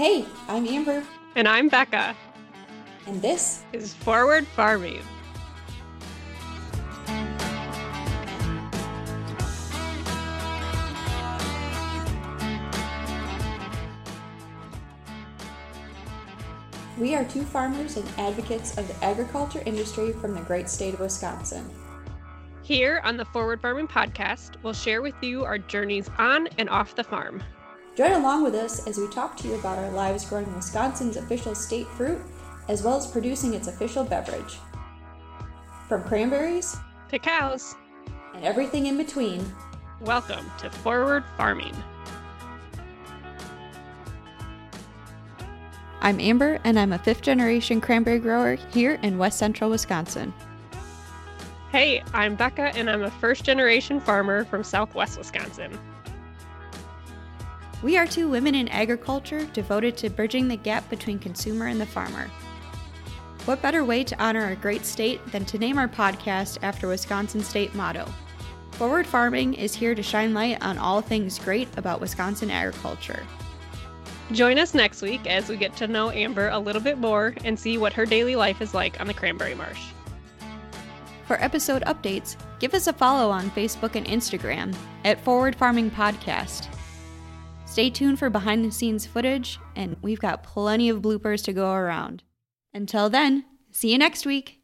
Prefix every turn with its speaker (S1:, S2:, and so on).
S1: Hey, I'm Amber.
S2: And I'm Becca.
S1: And this
S2: is Forward Farming.
S1: We are two farmers and advocates of the agriculture industry from the great state of Wisconsin.
S2: Here on the Forward Farming Podcast, we'll share with you our journeys on and off the farm.
S1: Join along with us as we talk to you about our lives growing Wisconsin's official state fruit, as well as producing its official beverage. From cranberries
S2: to cows
S1: and everything in between.
S2: Welcome to Forward Farming.
S1: I'm Amber, and I'm a fifth generation cranberry grower here in west central Wisconsin.
S2: Hey, I'm Becca, and I'm a first generation farmer from southwest Wisconsin.
S1: We are two women in agriculture devoted to bridging the gap between consumer and the farmer. What better way to honor our great state than to name our podcast after Wisconsin state motto? Forward Farming is here to shine light on all things great about Wisconsin agriculture.
S2: Join us next week as we get to know Amber a little bit more and see what her daily life is like on the Cranberry Marsh.
S1: For episode updates, give us a follow on Facebook and Instagram at Forward Farming Podcast. Stay tuned for behind the scenes footage, and we've got plenty of bloopers to go around. Until then, see you next week.